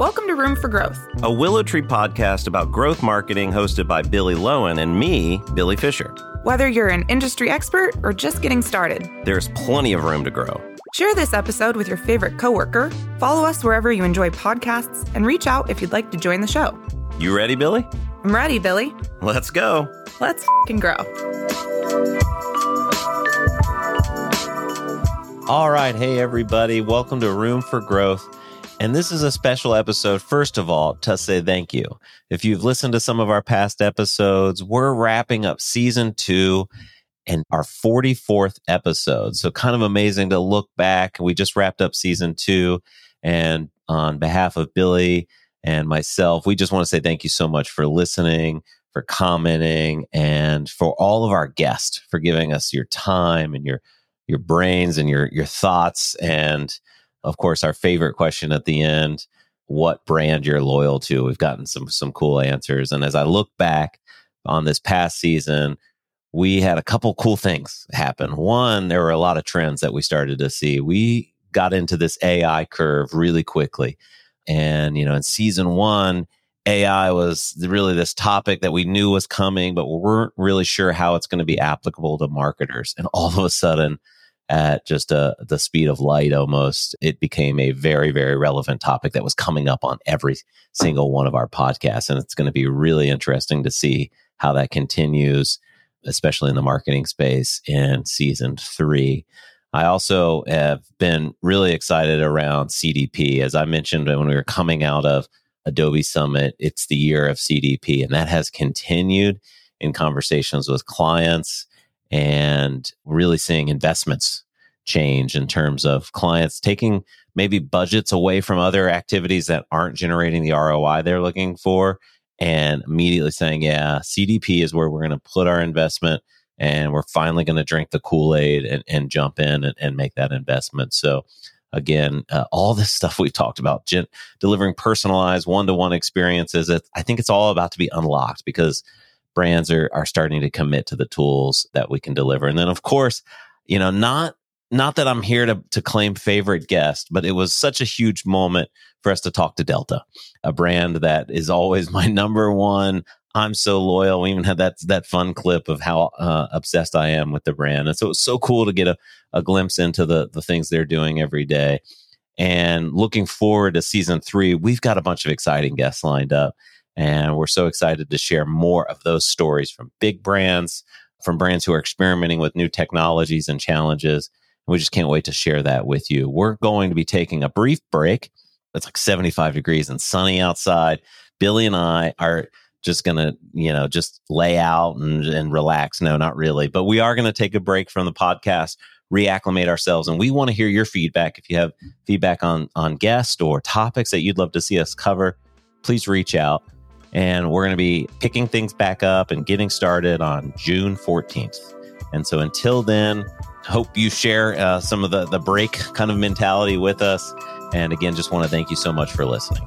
Welcome to Room for Growth, a WillowTree podcast about growth marketing hosted by Billy Lowen and me, Billy Fisher. Whether you're an industry expert or just getting started, there's plenty of room to grow. Share this episode with your favorite coworker, follow us wherever you enjoy podcasts, and reach out if you'd like to join the show. You ready, Billy? I'm ready, Billy. Let's go. Let's f grow. All right. Hey, everybody. Welcome to Room for Growth. And this is a special episode, first of all, to say thank you. If you've listened to some of our past episodes, we're wrapping up season two and our 44th episode. So, kind of amazing to look back. We just wrapped up season two. And on behalf of Billy and myself, we just want to say thank you so much for listening, for commenting, and for all of our guests for giving us your time and your your brains and your your thoughts and of course, our favorite question at the end what brand you're loyal to. We've gotten some some cool answers. And as I look back on this past season, we had a couple cool things happen. One, there were a lot of trends that we started to see. We got into this AI curve really quickly. And, you know, in season one, AI was really this topic that we knew was coming, but we weren't really sure how it's going to be applicable to marketers. And all of a sudden, at just uh, the speed of light almost, it became a very, very relevant topic that was coming up on every single one of our podcasts. And it's going to be really interesting to see how that continues, especially in the marketing space in season three. I also have been really excited around CDP. As I mentioned when we were coming out of Adobe Summit, it's the year of CDP, and that has continued in conversations with clients and really seeing investments change in terms of clients taking maybe budgets away from other activities that aren't generating the ROI they're looking for and immediately saying, yeah, CDP is where we're going to put our investment and we're finally going to drink the Kool Aid and, and, jump in and, and, make that investment. So, again, uh, all this stuff we've talked about, gen- delivering personalized one to one experiences, I think it's all about to be unlocked because brands are are starting to commit to the tools that we can deliver. And then of course, you know, not not that I'm here to to claim favorite guest, but it was such a huge moment for us to talk to Delta, a brand that is always my number one. I'm so loyal. We even had that that fun clip of how uh, obsessed I am with the brand, and so it's so cool to get a, a glimpse into the the things they're doing every day. And looking forward to season three, we've got a bunch of exciting guests lined up. And we're so excited to share more of those stories from big brands, from brands who are experimenting with new technologies and challenges. We just can't wait to share that with you. We're going to be taking a brief break. It's like 75 degrees and sunny outside. Billy and I are just going to, you know, just lay out and, and relax. No, not really. But we are going to take a break from the podcast, reacclimate ourselves. And we want to hear your feedback. If you have feedback on, on guests or topics that you'd love to see us cover, please reach out and we're going to be picking things back up and getting started on June 14th. And so until then, hope you share uh, some of the, the break kind of mentality with us. And again, just want to thank you so much for listening.